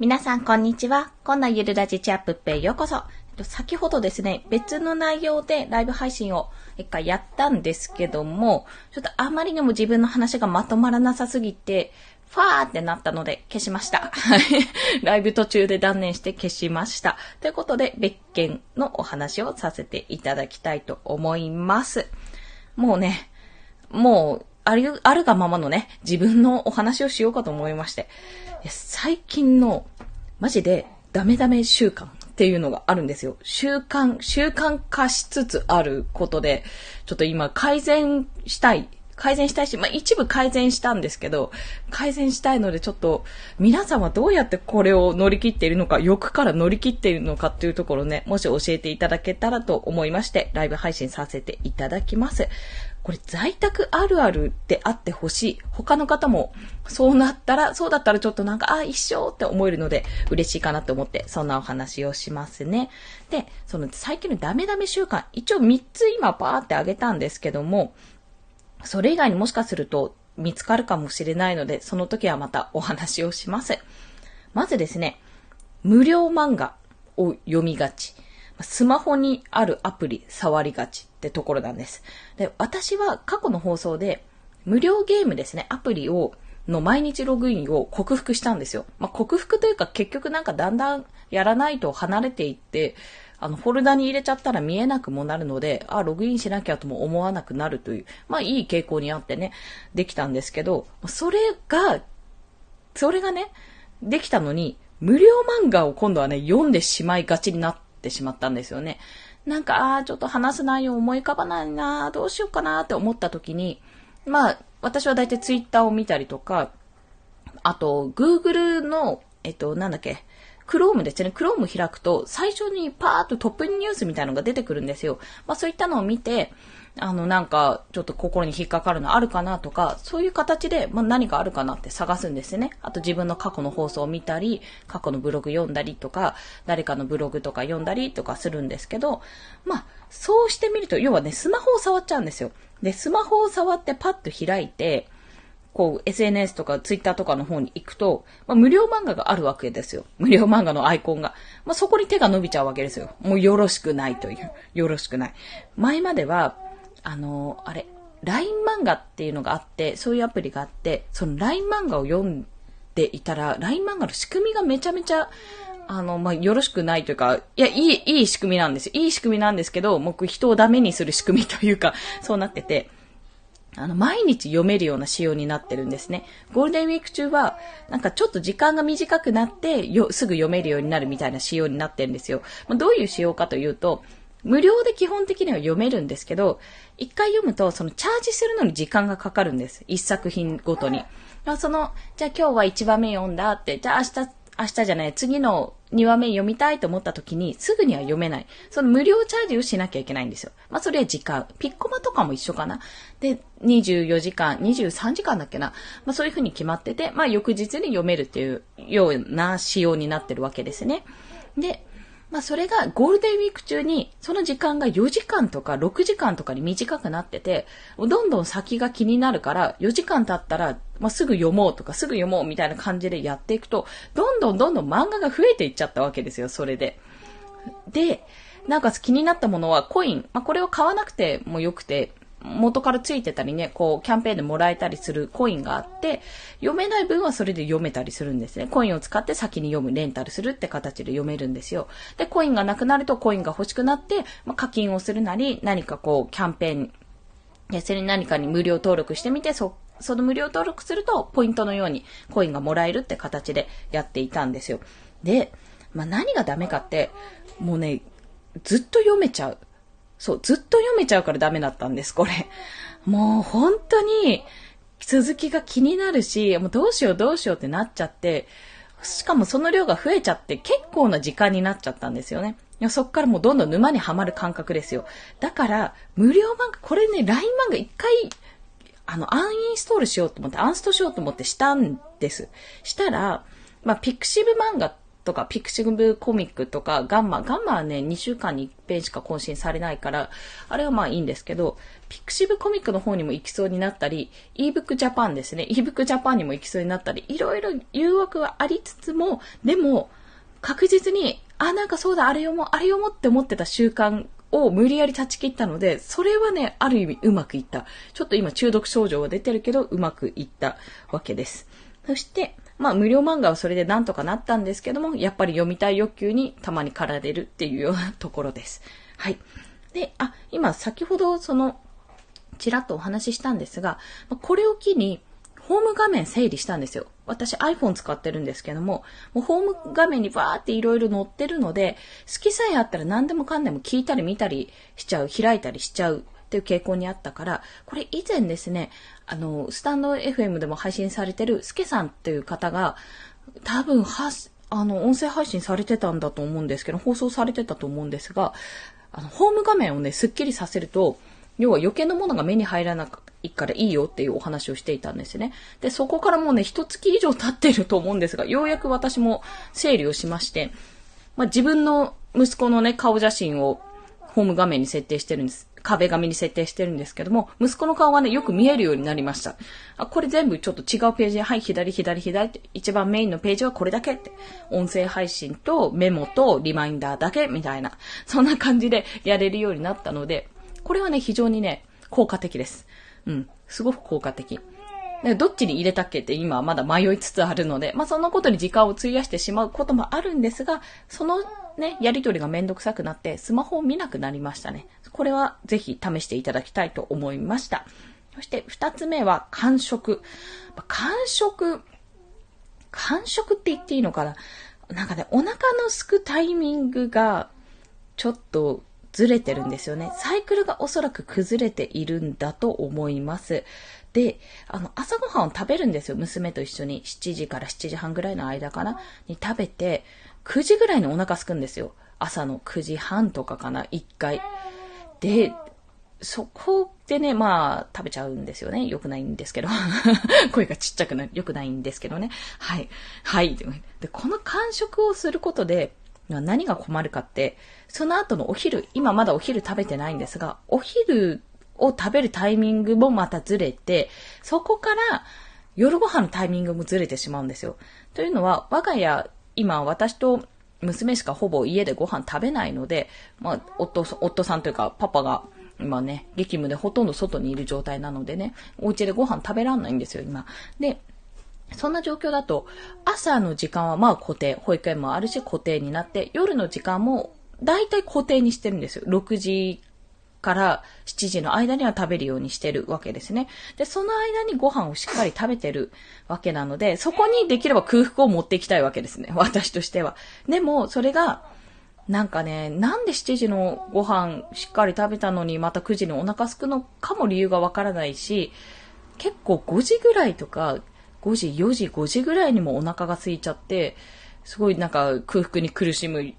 皆さん、こんにちは。こんなゆるラジチャップっぺようこそ。先ほどですね、別の内容でライブ配信を一回やったんですけども、ちょっとあまりにも自分の話がまとまらなさすぎて、ファーってなったので消しました。ライブ途中で断念して消しました。ということで、別件のお話をさせていただきたいと思います。もうね、もう、ある、あるがままのね、自分のお話をしようかと思いまして。最近の、マジでダメダメ習慣っていうのがあるんですよ。習慣、習慣化しつつあることで、ちょっと今改善したい改善したいし、まあ、一部改善したんですけど、改善したいのでちょっと、皆さんはどうやってこれを乗り切っているのか、欲から乗り切っているのかっていうところね、もし教えていただけたらと思いまして、ライブ配信させていただきます。これ在宅あるあるであってほしい。他の方もそうなったら、そうだったらちょっとなんか、あ、一緒って思えるので嬉しいかなと思って、そんなお話をしますね。で、その最近のダメダメ習慣、一応3つ今パーってあげたんですけども、それ以外にもしかすると見つかるかもしれないので、その時はまたお話をします。まずですね、無料漫画を読みがち。スマホにあるアプリ触りがちってところなんです。で、私は過去の放送で無料ゲームですね、アプリをの毎日ログインを克服したんですよ。まあ、克服というか結局なんかだんだんやらないと離れていって、あの、フォルダに入れちゃったら見えなくもなるので、あ、ログインしなきゃとも思わなくなるという、まあいい傾向にあってね、できたんですけど、それが、それがね、できたのに、無料漫画を今度はね、読んでしまいがちになってしまったんですよね。なんか、ああちょっと話す内容思い浮かばないなどうしようかなって思った時に、まあ、私は大体ツイッターを見たりとか、あと、Google の、えっと、なんだっけ、Chrome ですね。Chrome 開くと、最初にパーッとトップニュースみたいなのが出てくるんですよ。まあそういったのを見て、あの、なんか、ちょっと心に引っかかるのあるかなとか、そういう形で、まあ、何かあるかなって探すんですね。あと自分の過去の放送を見たり、過去のブログ読んだりとか、誰かのブログとか読んだりとかするんですけど、まあ、そうしてみると、要はね、スマホを触っちゃうんですよ。で、スマホを触ってパッと開いて、こう、SNS とか Twitter とかの方に行くと、まあ、無料漫画があるわけですよ。無料漫画のアイコンが。まあ、そこに手が伸びちゃうわけですよ。もうよろしくないという。よろしくない。前までは、あの、あれ、LINE 漫画っていうのがあって、そういうアプリがあって、その LINE 漫画を読んでいたら、LINE 漫画の仕組みがめちゃめちゃ、あの、まあ、よろしくないというか、いや、いい、いい仕組みなんですよ。いい仕組みなんですけど、僕人をダメにする仕組みというか、そうなってて、あの、毎日読めるような仕様になってるんですね。ゴールデンウィーク中は、なんかちょっと時間が短くなって、よ、すぐ読めるようになるみたいな仕様になってるんですよ。まあ、どういう仕様かというと、無料で基本的には読めるんですけど、一回読むと、そのチャージするのに時間がかかるんです。一作品ごとに。その、じゃあ今日は1話目読んだって、じゃあ明日明日じゃない、次の2話目読みたいと思った時に、すぐには読めない。その無料チャージをしなきゃいけないんですよ。まあ、それは時間。ピッコマとかも一緒かな。で、24時間、23時間だっけな。まあ、そういう風に決まってて、まあ、翌日に読めるっていうような仕様になってるわけですね。で、まあそれがゴールデンウィーク中にその時間が4時間とか6時間とかに短くなってて、どんどん先が気になるから4時間経ったら、まあ、すぐ読もうとかすぐ読もうみたいな感じでやっていくと、どんどんどんどん漫画が増えていっちゃったわけですよ、それで。で、なんか気になったものはコイン。まあ、これを買わなくてもよくて、元からついてたりね、こう、キャンペーンでもらえたりするコインがあって、読めない分はそれで読めたりするんですね。コインを使って先に読む、レンタルするって形で読めるんですよ。で、コインがなくなるとコインが欲しくなって、まあ、課金をするなり、何かこう、キャンペーン、や、それに何かに無料登録してみて、そ、その無料登録すると、ポイントのようにコインがもらえるって形でやっていたんですよ。で、まあ、何がダメかって、もうね、ずっと読めちゃう。そう、ずっと読めちゃうからダメだったんです、これ。もう本当に続きが気になるし、もうどうしようどうしようってなっちゃって、しかもその量が増えちゃって結構な時間になっちゃったんですよね。そっからもうどんどん沼にはまる感覚ですよ。だから、無料漫画、これね、LINE 漫画一回、あの、アンインストールしようと思って、アンストしようと思ってしたんです。したら、まあ、ピクシブ漫画っとか、ピクシブコミックとか、ガンマ。ガンマはね、2週間に1遍しか更新されないから、あれはまあいいんですけど、ピクシブコミックの方にも行きそうになったり、ebook Japan ですね。ebook Japan にも行きそうになったり、いろいろ誘惑はありつつも、でも、確実に、あ、なんかそうだ、あれ読もう、あれ読もうって思ってた習慣を無理やり断ち切ったので、それはね、ある意味うまくいった。ちょっと今中毒症状は出てるけど、うまくいったわけです。そして、まあ無料漫画はそれでなんとかなったんですけども、やっぱり読みたい欲求にたまに駆られるっていうようなところです。はい。で、あ、今先ほどその、ちらっとお話ししたんですが、これを機に、ホーム画面整理したんですよ。私 iPhone 使ってるんですけども、もうホーム画面にバーっていろいろ載ってるので、好きさえあったら何でもかんでも聞いたり見たりしちゃう、開いたりしちゃうっていう傾向にあったから、これ以前ですね、あの、スタンド FM でも配信されてるスケさんっていう方が、多分は、あの、音声配信されてたんだと思うんですけど、放送されてたと思うんですが、あの、ホーム画面をね、スッキリさせると、要は余計なものが目に入らないからいいよっていうお話をしていたんですね。で、そこからもうね、一月以上経ってると思うんですが、ようやく私も整理をしまして、まあ、自分の息子のね、顔写真をホーム画面に設定してるんです。壁紙に設定してるんですけども、息子の顔がね、よく見えるようになりました。あ、これ全部ちょっと違うページで、はい、左、左、左って、一番メインのページはこれだけって、音声配信とメモとリマインダーだけみたいな、そんな感じで やれるようになったので、これはね、非常にね、効果的です。うん、すごく効果的。どっちに入れたっけって今はまだ迷いつつあるので、まあそんなことに時間を費やしてしまうこともあるんですが、そのね、やりとりがめんどくさくなって、スマホを見なくなりましたね。これはぜひ試していただきたいと思いました。そして二つ目は感触。感触、感触って言っていいのかな？なんかね、お腹のすくタイミングがちょっとずれてるんですよね。サイクルがおそらく崩れているんだと思います。で、あの、朝ごはんを食べるんですよ。娘と一緒に。7時から7時半ぐらいの間かな？に食べて、9時ぐらいにお腹すくんですよ。朝の9時半とかかな、1回。で、そこでね、まあ、食べちゃうんですよね。良くないんですけど。声がちっちゃくなる。良くないんですけどね。はい。はい。で、この感触をすることで、何が困るかって、その後のお昼、今まだお昼食べてないんですが、お昼を食べるタイミングもまたずれて、そこから夜ご飯のタイミングもずれてしまうんですよ。というのは、我が家、今私と娘しかほぼ家でご飯食べないので、まあ、夫、夫さんというか、パパが、今ね、激務でほとんど外にいる状態なのでね、お家でご飯食べらんないんですよ、今。で、そんな状況だと、朝の時間はまあ固定、保育園もあるし固定になって、夜の時間も大体固定にしてるんですよ。6時から7時の間には食べるようにしてるわけですね。で、その間にご飯をしっかり食べてるわけなので、そこにできれば空腹を持っていきたいわけですね。私としては。でも、それが、なんかね、なんで7時のご飯しっかり食べたのにまた9時にお腹すくのかも理由がわからないし、結構5時ぐらいとか、5時、4時、5時ぐらいにもお腹が空いちゃって、すごいなんか空腹に苦しむ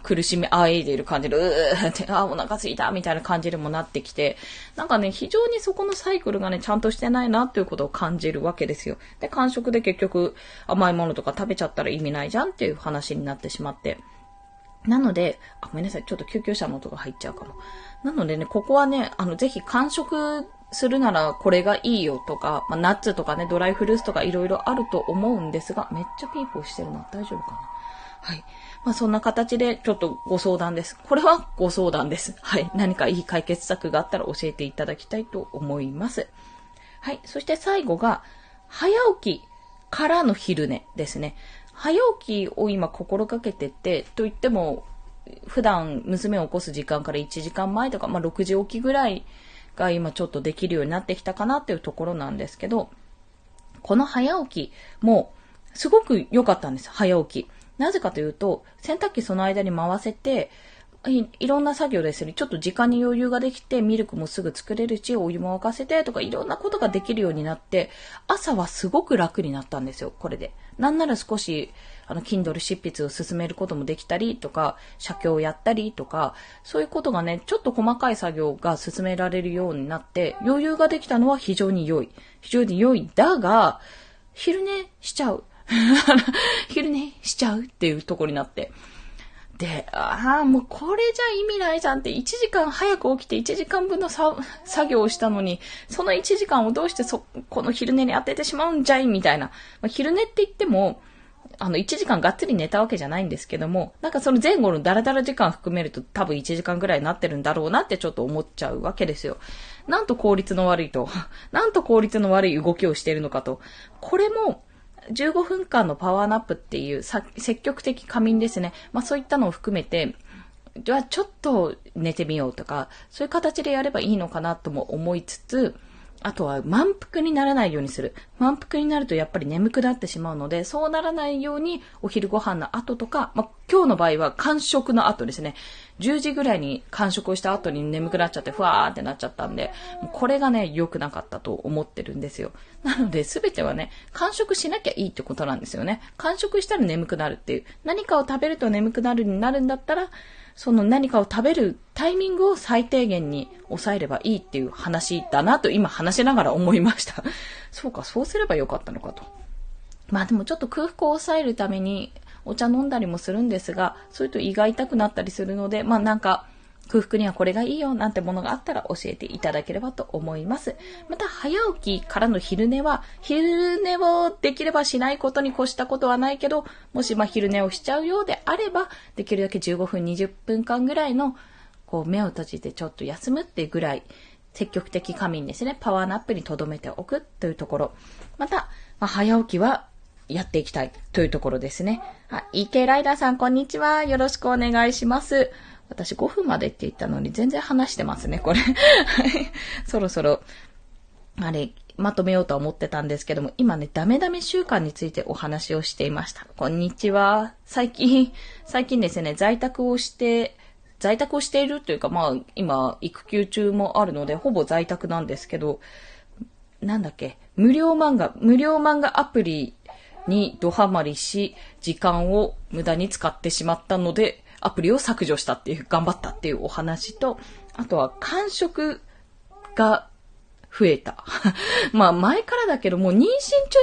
苦しみあえいでいる感じで、うーって、あ、お腹すいたみたいな感じにもなってきて、なんかね、非常にそこのサイクルがね、ちゃんとしてないなっていうことを感じるわけですよ。で、間食で結局甘いものとか食べちゃったら意味ないじゃんっていう話になってしまって。なので、あ、ごめんなさい。ちょっと救急車の音が入っちゃうかも。なのでね、ここはね、あの、ぜひ完食するならこれがいいよとか、まあ、ナッツとかね、ドライフルーツとかいろいろあると思うんですが、めっちゃピーポーしてるな。大丈夫かな？はい。まあそんな形でちょっとご相談です。これはご相談です。はい。何かいい解決策があったら教えていただきたいと思います。はい。そして最後が、早起きからの昼寝ですね。早起きを今心がけてて、と言っても、普段娘を起こす時間から1時間前とか、まあ6時起きぐらいが今ちょっとできるようになってきたかなっていうところなんですけど、この早起きもすごく良かったんです。早起き。なぜかというと、洗濯機その間に回せて、いいろんな作業ですね。ちょっと時間に余裕ができて、ミルクもすぐ作れるし、お湯も沸かせてとか、いろんなことができるようになって、朝はすごく楽になったんですよ、これで。なんなら少し、あの、Kindle 執筆を進めることもできたりとか、写経をやったりとか、そういうことがね、ちょっと細かい作業が進められるようになって、余裕ができたのは非常に良い。非常に良い。だが、昼寝しちゃう。昼寝しちゃうっていうとこになって。で、ああ、もうこれじゃ意味ないじゃんって、1時間早く起きて1時間分の作業をしたのに、その1時間をどうしてそ、この昼寝に当ててしまうんじゃいみたいな。まあ、昼寝って言っても、あの、1時間がっつり寝たわけじゃないんですけども、なんかその前後のダラダラ時間含めると多分1時間ぐらいになってるんだろうなってちょっと思っちゃうわけですよ。なんと効率の悪いと、なんと効率の悪い動きをしているのかと。これも、15分間のパワーナップっていう積極的仮眠ですね。まあそういったのを含めて、じゃあちょっと寝てみようとか、そういう形でやればいいのかなとも思いつつ、あとは満腹にならないようにする。満腹になるとやっぱり眠くなってしまうので、そうならないようにお昼ご飯の後とか、まあ、今日の場合は間食の後ですね。10時ぐらいに間食をした後に眠くなっちゃって、ふわーってなっちゃったんで、これがね、良くなかったと思ってるんですよ。なので、すべてはね、間食しなきゃいいってことなんですよね。間食したら眠くなるっていう。何かを食べると眠くなるになるんだったら、その何かを食べるタイミングを最低限に抑えればいいっていう話だなと今話しながら思いました。そうか、そうすればよかったのかと。まあでもちょっと空腹を抑えるためにお茶飲んだりもするんですが、それと胃が痛くなったりするので、まあなんか、空腹にはこれがいいよなんてものがあったら教えていただければと思います。また、早起きからの昼寝は、昼寝をできればしないことに越したことはないけど、もしま昼寝をしちゃうようであれば、できるだけ15分、20分間ぐらいの、こう、目を閉じてちょっと休むっていうぐらい、積極的仮眠ですね。パワーナップに留めておくというところ。また、まあ、早起きはやっていきたいというところですね。あ、EK ライダーさん、こんにちは。よろしくお願いします。私5分までって言ったのに全然話してますね、これ。そろそろ、あれ、まとめようとは思ってたんですけども、今ね、ダメダメ習慣についてお話をしていました。こんにちは。最近、最近ですね、在宅をして、在宅をしているというか、まあ、今、育休中もあるので、ほぼ在宅なんですけど、なんだっけ、無料漫画、無料漫画アプリにドハマりし、時間を無駄に使ってしまったので、アプリを削除したっていう、頑張ったっていうお話と、あとは感触が増えた。まあ前からだけども、妊娠中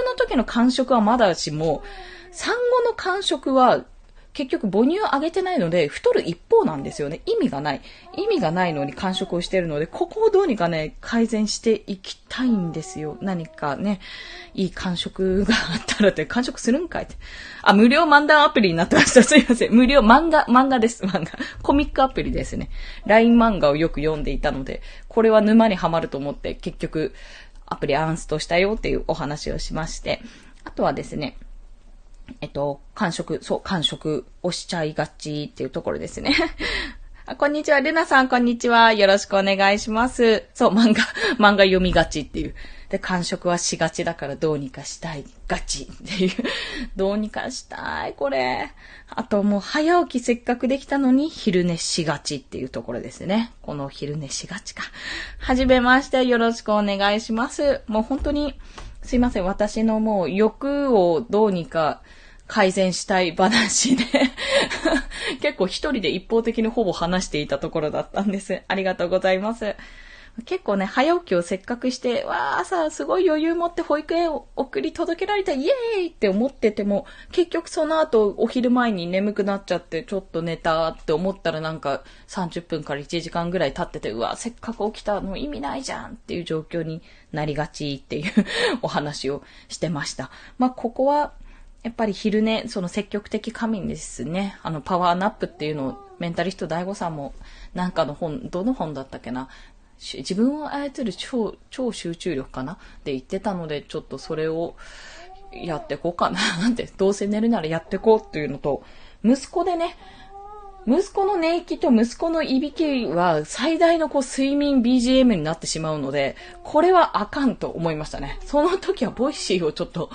の時の感触はまだしも、産後の感触は結局母乳をあげてないので、太る一方なんですよね。意味がない。意味がないのに完食をしてるので、ここをどうにかね、改善していきたいんですよ。何かね、いい完食があったらって、完食するんかいって。あ、無料漫談アプリになってました。すいません。無料漫画、漫画です。漫画。コミックアプリですね。LINE 漫画をよく読んでいたので、これは沼にはまると思って、結局、アプリアンストしたよっていうお話をしまして、あとはですね、えっと、完食、そう、完食をしちゃいがちっていうところですね。あ、こんにちは。ルナさん、こんにちは。よろしくお願いします。そう、漫画、漫画読みがちっていう。で、完食はしがちだからどうにかしたいがちっていう。どうにかしたい、これ。あともう早起きせっかくできたのに昼寝しがちっていうところですね。この昼寝しがちか。はじめまして、よろしくお願いします。もう本当に、すいません。私のもう欲をどうにか改善したい話で 結構一人で一方的にほぼ話していたところだったんです。ありがとうございます。結構ね、早起きをせっかくして、わあ、朝すごい余裕持って保育園を送り届けられた、イエーイって思ってても、結局その後お昼前に眠くなっちゃって、ちょっと寝たって思ったらなんか30分から1時間ぐらい経ってて、うわ、せっかく起きたの意味ないじゃんっていう状況になりがちっていう お話をしてました。まあ、ここは、やっぱり昼寝、その積極的仮眠ですね。あの、パワーナップっていうのを、メンタリスト大悟さんも、なんかの本、どの本だったっけな。自分を操る超、超集中力かな？って言ってたので、ちょっとそれをやってこうかななんて、どうせ寝るならやってこうっていうのと、息子でね、息子の寝息と息子のいびきは最大のこう睡眠 BGM になってしまうので、これはあかんと思いましたね。その時は Voicy をちょっと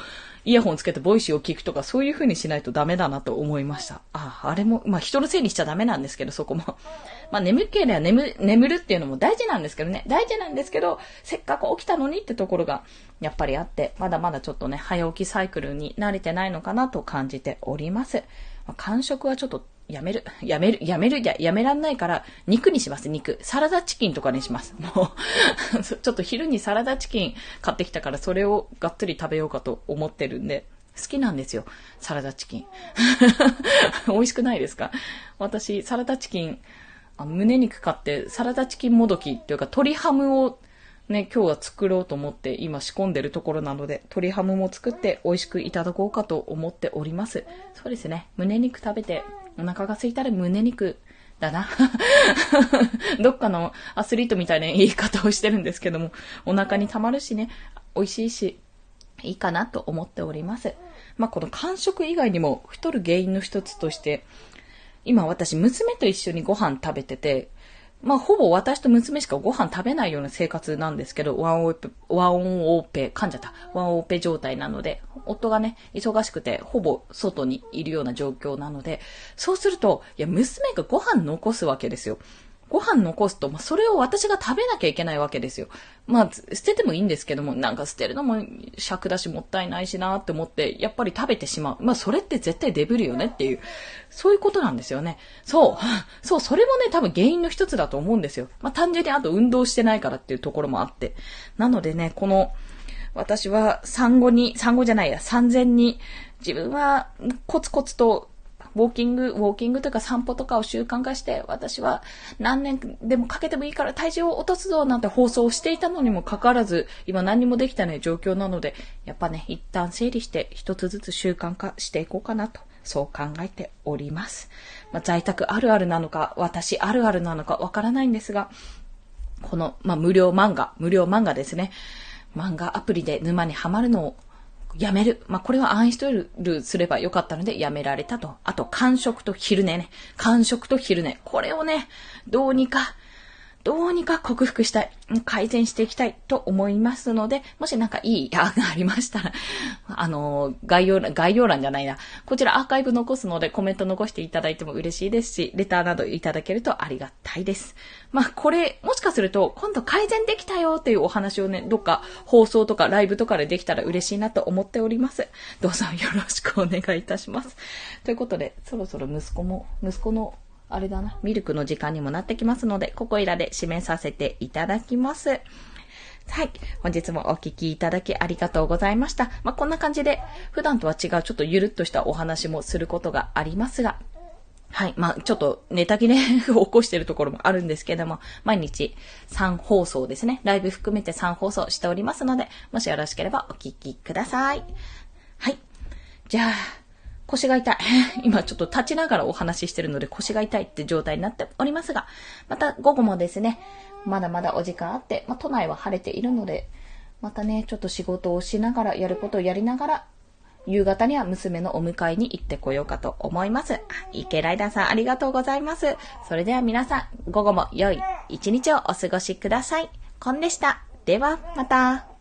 イヤホンつけて Voicy を聞くとか、そういう風にしないとダメだなと思いました。あ、あれも、まあ人のせいにしちゃダメなんですけど、そこも。まあ眠ければ眠、眠るっていうのも大事なんですけどね。大事なんですけど、せっかく起きたのにってところが、やっぱりあって、まだまだちょっとね、早起きサイクルに慣れてないのかなと感じております。まあ、感触はちょっとやめる、やめる、やめる、や、やめらんないから、肉にします、肉。サラダチキンとかにします。もう ちょっと昼にサラダチキン買ってきたから、それをがっつり食べようかと思ってるんで、好きなんですよ。サラダチキン。美味しくないですか？私、サラダチキン、あ胸肉買ってサラダチキンもどきっていうか鶏ハムをね、今日は作ろうと思って今仕込んでるところなので、鶏ハムも作って美味しくいただこうかと思っております。そうですね。胸肉食べてお腹が空いたら胸肉だな。どっかのアスリートみたいな言い方をしてるんですけども、お腹に溜まるしね、美味しいし、いいかなと思っております。まあ、この間食以外にも太る原因の一つとして、今私娘と一緒にご飯食べてて、まあ、ほぼ私と娘しかご飯食べないような生活なんですけど、ワンオペ、ワンオペ、噛んじゃった。ワンオペ状態なので、夫がね、忙しくて、ほぼ外にいるような状況なので、そうすると、いや、娘がご飯残すわけですよ。ご飯残すと、まあ、それを私が食べなきゃいけないわけですよ。まあ、捨ててもいいんですけども、なんか捨てるのも尺だしもったいないしなって思って、やっぱり食べてしまう。まあ、それって絶対デブるよねっていう、そういうことなんですよね。そう。そう、それもね、多分原因の一つだと思うんですよ。まあ、単純にあと運動してないからっていうところもあって。なのでね、この、私は産後に、産後じゃないや、産前に、自分はコツコツとウォーキング、ウォーキングというか散歩とかを習慣化して、私は何年でもかけてもいいから体重を落とすぞなんて放送をしていたのにもかかわらず、今何にもできてない状況なので、やっぱね、一旦整理して一つずつ習慣化していこうかなと。そう考えております。まあ、在宅あるあるなのか、私あるあるなのかわからないんですが、この、まあ、無料漫画、無料漫画ですね。漫画アプリで沼にはまるのをやめる。まあ、これはアンインストールすればよかったのでやめられたと。あと、間食と昼寝ね。間食と昼寝。これをね、どうにかどうにか克服したい、改善していきたいと思いますので、もしなんかいい案がありましたら、あの、概要欄、概要欄じゃないな。こちらアーカイブ残すのでコメント残していただいても嬉しいですし、レターなどいただけるとありがたいです。まあ、これ、もしかすると、今度改善できたよっていうお話をね、どっか放送とかライブとかでできたら嬉しいなと思っております。どうぞよろしくお願いいたします。ということで、そろそろ息子も、息子のあれだな、ミルクの時間にもなってきますので、ここいらで締めさせていただきます。はい。本日もお聞きいただきありがとうございました。まあ、こんな感じで、普段とは違うちょっとゆるっとしたお話もすることがありますが、はい。まあ、ちょっとネタ切れを 起こしているところもあるんですけども、毎日3放送ですね。ライブ含めて3放送しておりますので、もしよろしければお聞きください。はい。じゃあ、腰が痛い。今ちょっと立ちながらお話ししてるので腰が痛いって状態になっておりますが、また午後もですね、まだまだお時間あって、まあ、都内は晴れているので、またね、ちょっと仕事をしながら、やることをやりながら、夕方には娘のお迎えに行ってこようかと思います。池ライダーさんありがとうございます。それでは皆さん、午後も良い一日をお過ごしください。コンでした。では、また。